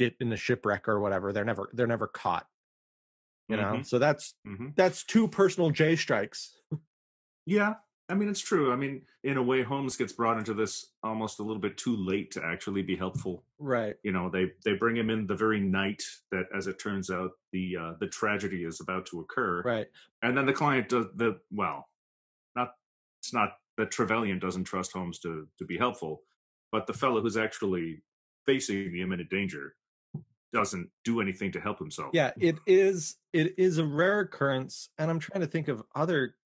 get in a shipwreck or whatever. They're never they're never caught. You know, Mhm. so that's Mhm. that's two personal J strikes. Yeah, I mean it's true. I mean, in a way, Holmes gets brought into this almost a little bit too late to actually be helpful. Right. You know, they they bring him in the very night that, as it turns out, the uh, the tragedy is about to occur, Right. and then the client does the well, not it's not that Trevelyan doesn't trust Holmes to to be helpful, but the fellow who's actually facing the imminent danger doesn't do anything to help himself. Yeah, it is it is a rare occurrence and I'm trying to think of other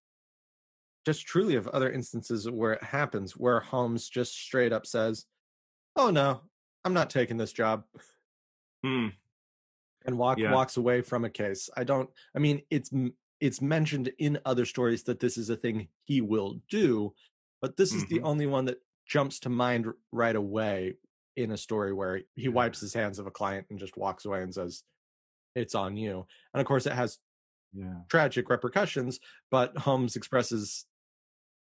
just truly of other instances where it happens where Holmes just straight up says, "Oh no, I'm not taking this job." Hmm. and walk Yeah. walks away from a case. I don't. I mean, it's it's mentioned in other stories that this is a thing he will do, but this is the Mhm. only one that jumps to mind right away in a story where he wipes his hands of a client and just walks away and says, "It's on you." And of course, it has Yeah. tragic repercussions, but Holmes expresses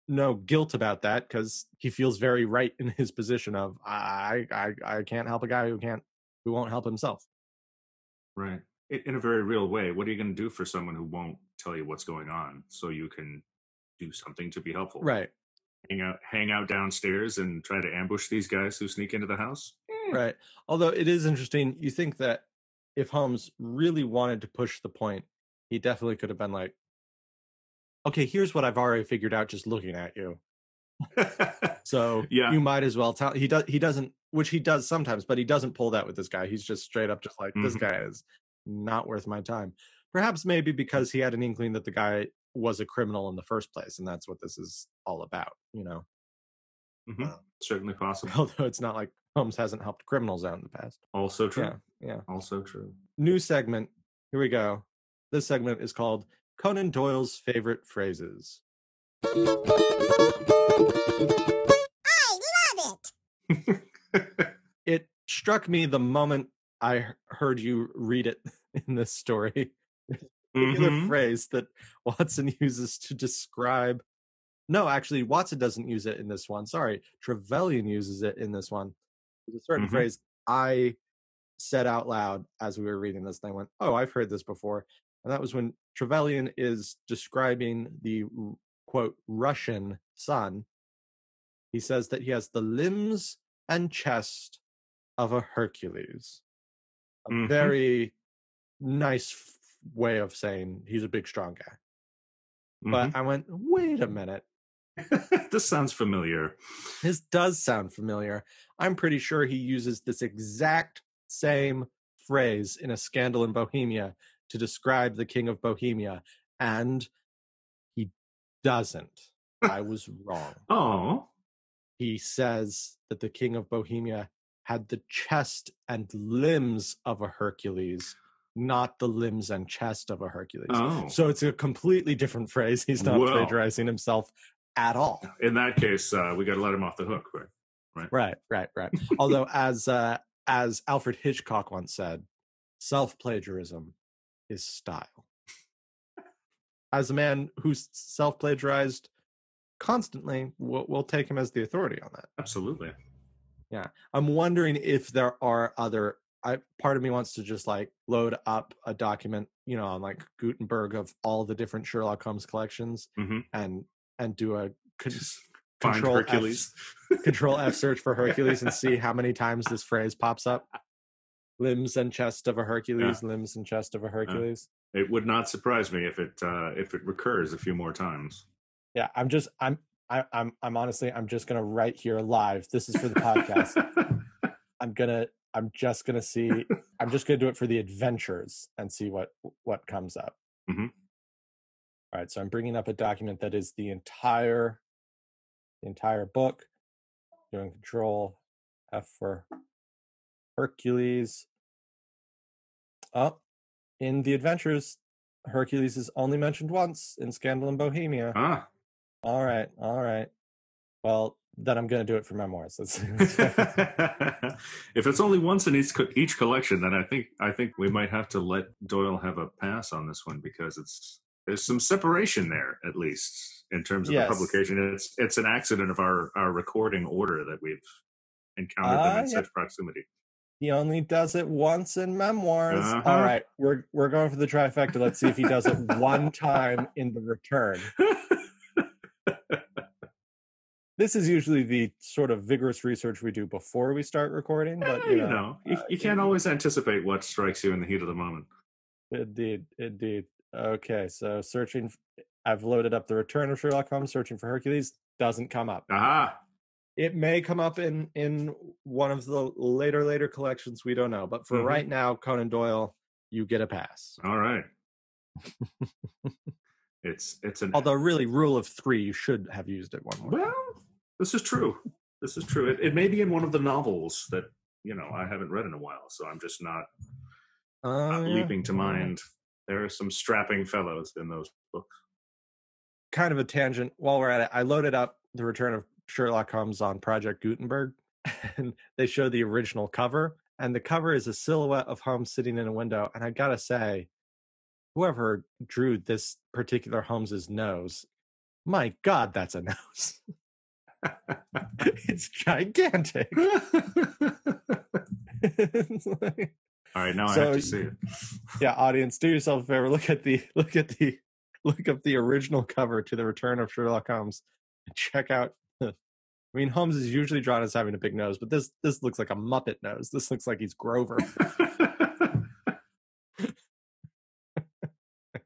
no guilt about that because he feels very right in his position of I I I can't help a guy who can't who won't help himself. Right. In, in a very real way, what are you going to do for someone who won't tell you what's going on so you can do something to be helpful? Right. Hang out, hang out downstairs and try to ambush these guys who sneak into the house. Eh, Right. Although it is interesting, you think that if Holmes really wanted to push the point, he definitely could have been like, okay, here's what I've already figured out just looking at you. So Yeah. you might as well tell he does he doesn't which he does sometimes, but he doesn't pull that with this guy. He's just straight up just like, this Mhm. guy is not worth my time. Perhaps maybe because he had an inkling that the guy was a criminal in the first place, and that's what this is all about, you know. Mhm. Certainly possible. Although it's not like Holmes hasn't helped criminals out in the past. Also true. Yeah, yeah. Also true. new segment. Here we go. This segment is called Conan Doyle's favorite phrases. I love it it struck me the moment I heard you read it in this story. Particular Mhm. phrase that Watson uses to describe. No, actually, Watson doesn't use it in this one. Sorry, Trevelyan uses it in this one. There's a certain Mhm. phrase I said out loud as we were reading this, and I went, "Oh, I've heard this before." And that was when Trevelyan is describing the quote Russian son. He says that he has the limbs and chest of a Hercules. A Mhm. very nice way of saying he's a big, strong guy. But mm-hmm. I went, wait a minute. This sounds familiar. This does sound familiar. I'm pretty sure he uses this exact same phrase in a scandal in Bohemia to describe the king of Bohemia, and he doesn't. I was wrong. Oh, He says that the king of Bohemia had the chest and limbs of a Hercules, not the limbs and chest of a Hercules. oh. So it's a completely different phrase. He's not Whoa. plagiarizing himself at all. In that case, uh, we got to let him off the hook. Right? Right, right, right. Although, as uh, as Alfred Hitchcock once said, self plagiarism is style. As a man who's self plagiarized constantly, we'll, we'll take him as the authority on that. Absolutely. Yeah. I'm wondering if there are other. I part of me wants to just like load up a document, you know, on like Gutenberg of all the different Sherlock Holmes collections Mhm. and and do a con- Control F. Control F search for Hercules and see how many times this phrase pops up. Limbs and chest of a Hercules, limbs and chest of a Hercules. It would not surprise me if it uh, if it recurs a few more times. Yeah, I'm just I'm I, I'm I'm honestly I'm just gonna write here live. This is for the podcast. I'm gonna I'm just gonna see I'm just gonna do it for the adventures and see what what comes up. Mhm. All right, so I'm bringing up a document that is the entire the entire book. Doing Control F for Hercules. Oh, in the adventures, Hercules is only mentioned once in Scandal in Bohemia. ah, All right, all right. Well, then I'm gonna do it for memoirs. Let's, if it's only once in each each collection, then I think I think we might have to let Doyle have a pass on this one because it's there's some separation there at least in terms of Yes. the publication. It's it's an accident of our our recording order that we've encountered them Ah, in yeah. such proximity. He only does it once in memoirs. Uh-huh. All right, we're we're going for the trifecta. Let's see if he does it one time in the return. This is usually the sort of vigorous research we do before we start recording, but Eh, you know, know, you, uh, you can't always anticipate what strikes you in the heat of the moment. indeed, indeed. Okay, so searching. I've loaded up the Return of Sherlock Holmes. Searching for Hercules doesn't come up. Aha! It may come up in in one of the later later collections. We don't know, but for Mhm. right now, Conan Doyle, you get a pass. All right. it's it's an Although, really, rule of three, you should have used it one more. time. This is true. This is true. It, it may be in one of the novels that you know I haven't read in a while, so I'm just not, not Uh, yeah. leaping to mind. There are some strapping fellows in those books. kind of a tangent. While we're at it, I loaded up the Return of Sherlock Holmes on Project Gutenberg, and they show the original cover, and the cover is a silhouette of Holmes sitting in a window. And I gotta say, whoever drew this particular Holmes's nose, my God, that's a nose. it's gigantic. It's like- All right, now I have to see it. yeah, audience, do yourself a favor. Look at the look at the look up the original cover to the Return of Sherlock Holmes and check out. I mean, Holmes is usually drawn as having a big nose, but this this looks like a Muppet nose. This looks like he's Grover.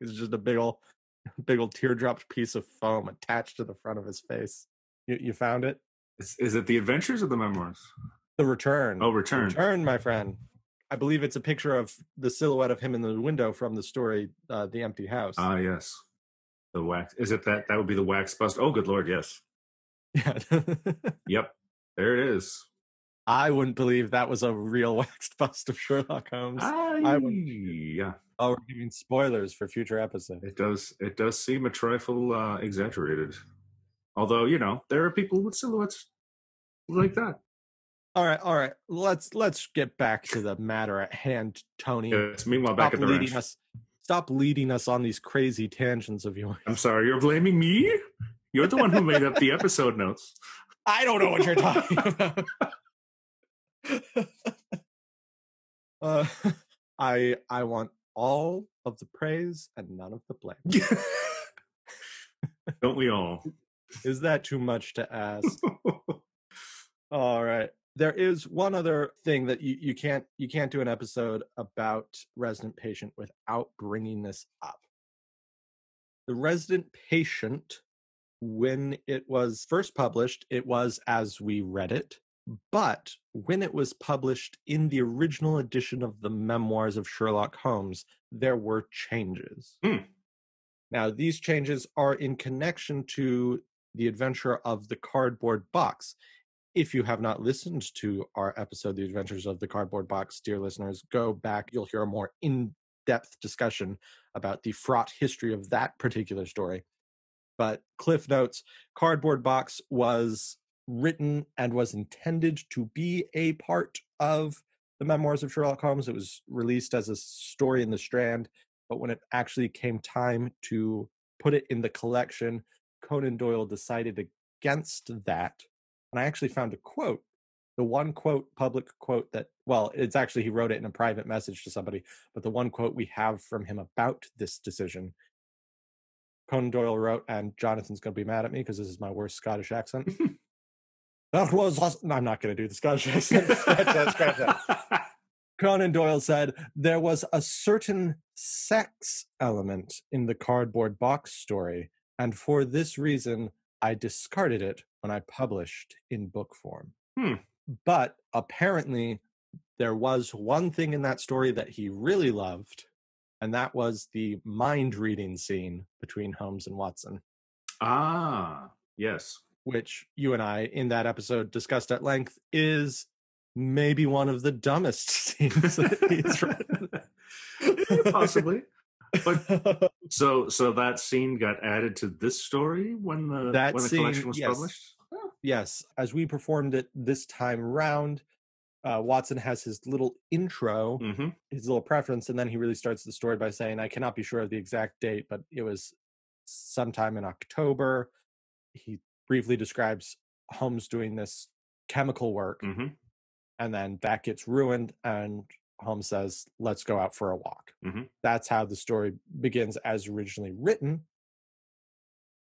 it's just a big old big old teardropped piece of foam attached to the front of his face. You you found it? is, is it the Adventures or the Memoirs? The Return. Oh, Return. Return, my friend. I believe it's a picture of the silhouette of him in the window from the story, uh, "The Empty House." Ah, yes. The wax. Is it that? That would be the wax bust. Oh, good lord, yes. Yeah. Yep. There it is. I wouldn't believe that was a real waxed bust of Sherlock Holmes. I, would- yeah. oh, we're giving spoilers for future episodes. It does. It does seem a trifle uh, exaggerated. Although you know there are people with silhouettes like that. All right, all right. Let's let's get back to the matter at hand, Tony. Yes. Meanwhile, back stop at the leading ranch. us. Stop leading us on these crazy tangents of yours. I'm sorry. You're blaming me. You're the one who made up the episode notes. I don't know what you're talking about. uh, I I want all of the praise and none of the blame. Don't we all? Is that too much to ask? All right. There is one other thing that you, you can't you can't do an episode about resident patient without bringing this up. The resident patient, when it was first published, it was as we read it. But when it was published in the original edition of the Memoirs of Sherlock Holmes, there were changes. Hmm. Now, these changes are in connection to the adventure of the cardboard box. If you have not listened to our episode, The Adventures of the Cardboard Box, dear listeners, go back. You'll hear a more in depth discussion about the fraught history of that particular story. But Cliff notes Cardboard Box was written and was intended to be a part of the memoirs of Sherlock Holmes. It was released as a story in the Strand, but when it actually came time to put it in the collection, Conan Doyle decided against that. And I actually found a quote, the one quote, public quote that, well, it's actually, he wrote it in a private message to somebody, but the one quote we have from him about this decision. Conan Doyle wrote, and Jonathan's going to be mad at me because this is my worst Scottish accent. that was, awesome. No, I'm not going to do the Scottish accent. Scratch that, scratch that. Conan Doyle said there was a certain sex element in the cardboard box story, and for this reason, I discarded it when I published in book form. Hmm. But apparently, there was one thing in that story that he really loved, and that was the mind reading scene between Holmes and Watson, ah, yes. which you and I in that episode discussed at length is maybe one of the dumbest scenes that he's written. Possibly. But so so that scene got added to this story when the That when the scene, collection was yes. published. yes, as we performed it this time round, uh, Watson has his little intro, Mm-hmm. his little preference, and then he really starts the story by saying, I cannot be sure of the exact date, but it was sometime in October. He briefly describes Holmes doing this chemical work Mm-hmm. and then that gets ruined and holmes says let's go out for a walk Mhm. that's how the story begins as originally written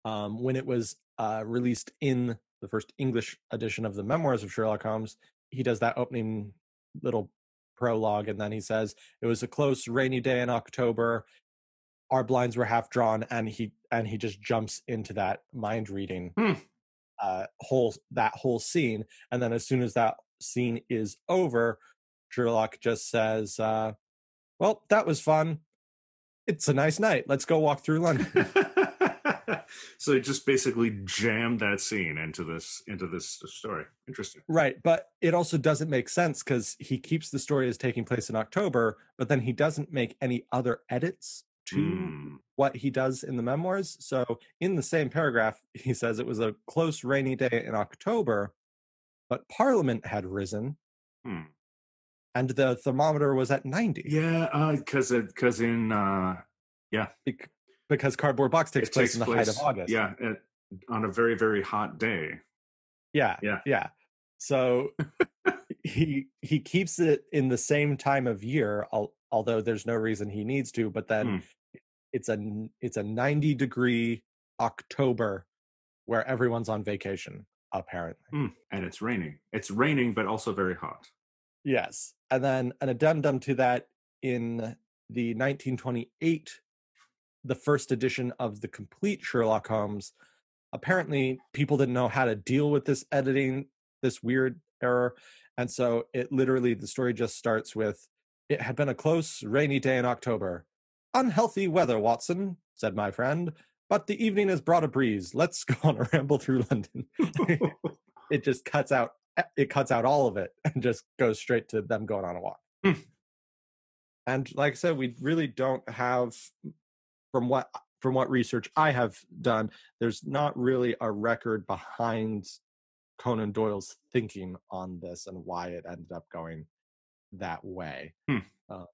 um, when it was uh, released in the first english edition of the memoirs of sherlock holmes he does that opening little prologue and then he says it was a close rainy day in october our blinds were half drawn and he and he just jumps into that mind reading Hmm. uh whole that whole scene and then as soon as that scene is over sherlock just says uh well that was fun it's a nice night let's go walk through london so they just basically jammed that scene into this into this story. Interesting. right but it also doesn't make sense because he keeps the story as taking place in october but then he doesn't make any other edits to Mm. what he does in the memoirs. So in the same paragraph, he says it was a close rainy day in October, but Parliament had risen Hmm. And the thermometer was at 90 Yeah, because because in uh, bec- because Cardboard Box takes it place takes in the height of August. Yeah, it, on a very very hot day. Yeah. Yeah. Yeah. So he he keeps it in the same time of year, al- although there's no reason he needs to, but then Hmm. it's a it's a 90 degree October where everyone's on vacation, apparently. Mm. And it's raining. It's raining, but also very hot. Yes. And then an addendum to that in the 1928, the first edition of the complete Sherlock Holmes. Apparently, people didn't know how to deal with this editing, this weird error. And so it literally, the story just starts with It had been a close, rainy day in October. Unhealthy weather, Watson, said my friend, but the evening has brought a breeze. Let's go on a ramble through London. it just cuts out it cuts out all of it and just goes straight to them going on a walk. Hmm. And like I said, we really don't have from what from what research I have done, there's not really a record behind Conan Doyle's thinking on this and why it ended up going that way. Hmm. Uh,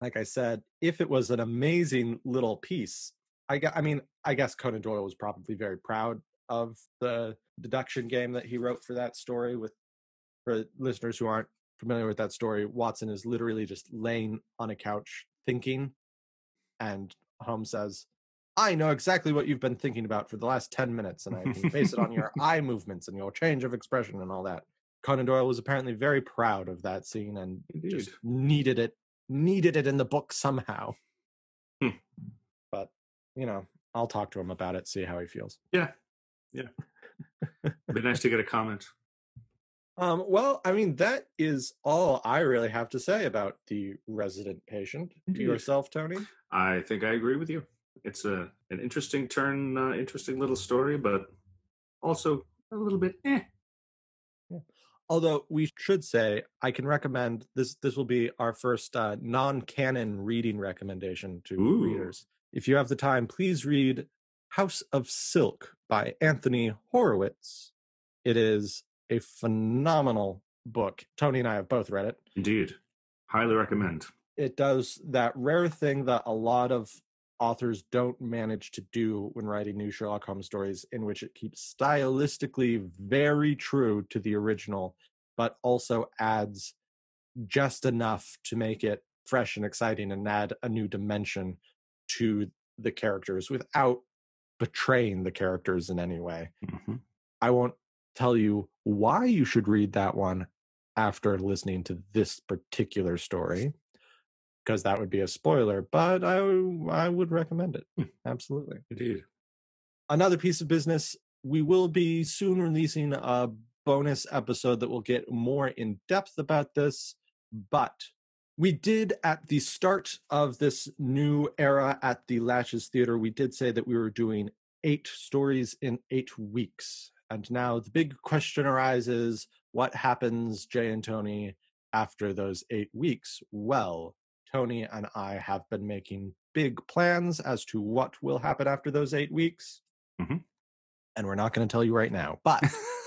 like I said, if it was an amazing little piece, I, I mean, I guess Conan Doyle was probably very proud of the deduction game that he wrote for that story. With for listeners who aren't familiar with that story, Watson is literally just laying on a couch thinking, and Holmes says, "I know exactly what you've been thinking about for the last ten minutes, and I can base it on your eye movements and your change of expression and all that." Conan Doyle was apparently very proud of that scene and Indeed. just needed it needed it in the book somehow. Hmm. But you know, I'll talk to him about it, see how he feels. Yeah, yeah. It'd be nice to get a comment. Um, well, I mean, that is all I really have to say about the resident patient. Indeed. Yourself, Tony? I think I agree with you. It's a an interesting turn, uh, interesting little story, but also a little bit. Eh. Although we should say, I can recommend this. This will be our first uh, non-canon reading recommendation to Ooh. readers. If you have the time, please read House of Silk by Anthony Horowitz. It is a phenomenal book. Tony and I have both read it. Indeed, highly recommend. it does that rare thing that a lot of authors don't manage to do when writing new Sherlock Holmes stories, in which it keeps stylistically very true to the original, but also adds just enough to make it fresh and exciting and add a new dimension to the characters without betraying the characters in any way. Mhm. I won't tell you why you should read that one after listening to this particular story because that would be a spoiler but i i would recommend it Hmm. absolutely Indeed. another piece of business we will be soon releasing a bonus episode that will get more in depth about this but we did at the start of this new era at the Latchis theater we did say that we were doing eight stories in eight weeks. And now the big question arises what happens jay and tony after those eight weeks? Well tony and i have been making big plans as to what will happen after those eight weeks. Mhm. and we're not going to tell you right now but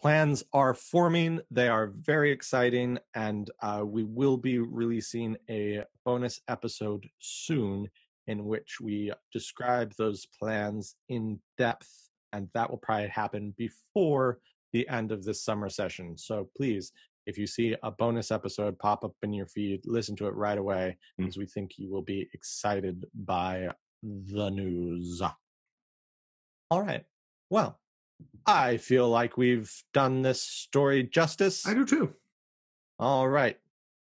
plans are forming they are very exciting and uh, we will be releasing a bonus episode soon in which we describe those plans in depth and that will probably happen before the end of this summer session. So please, if you see a bonus episode pop up in your feed, listen to it right away because we think you will be excited by the news. All right. Well, I feel like we've done this story justice. I do too. All right.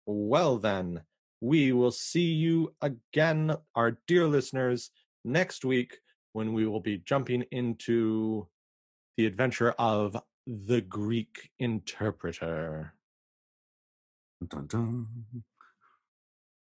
Well, then, we will see you again, our dear listeners, next week when we will be jumping into the adventure of the Greek interpreter. Dun, dun.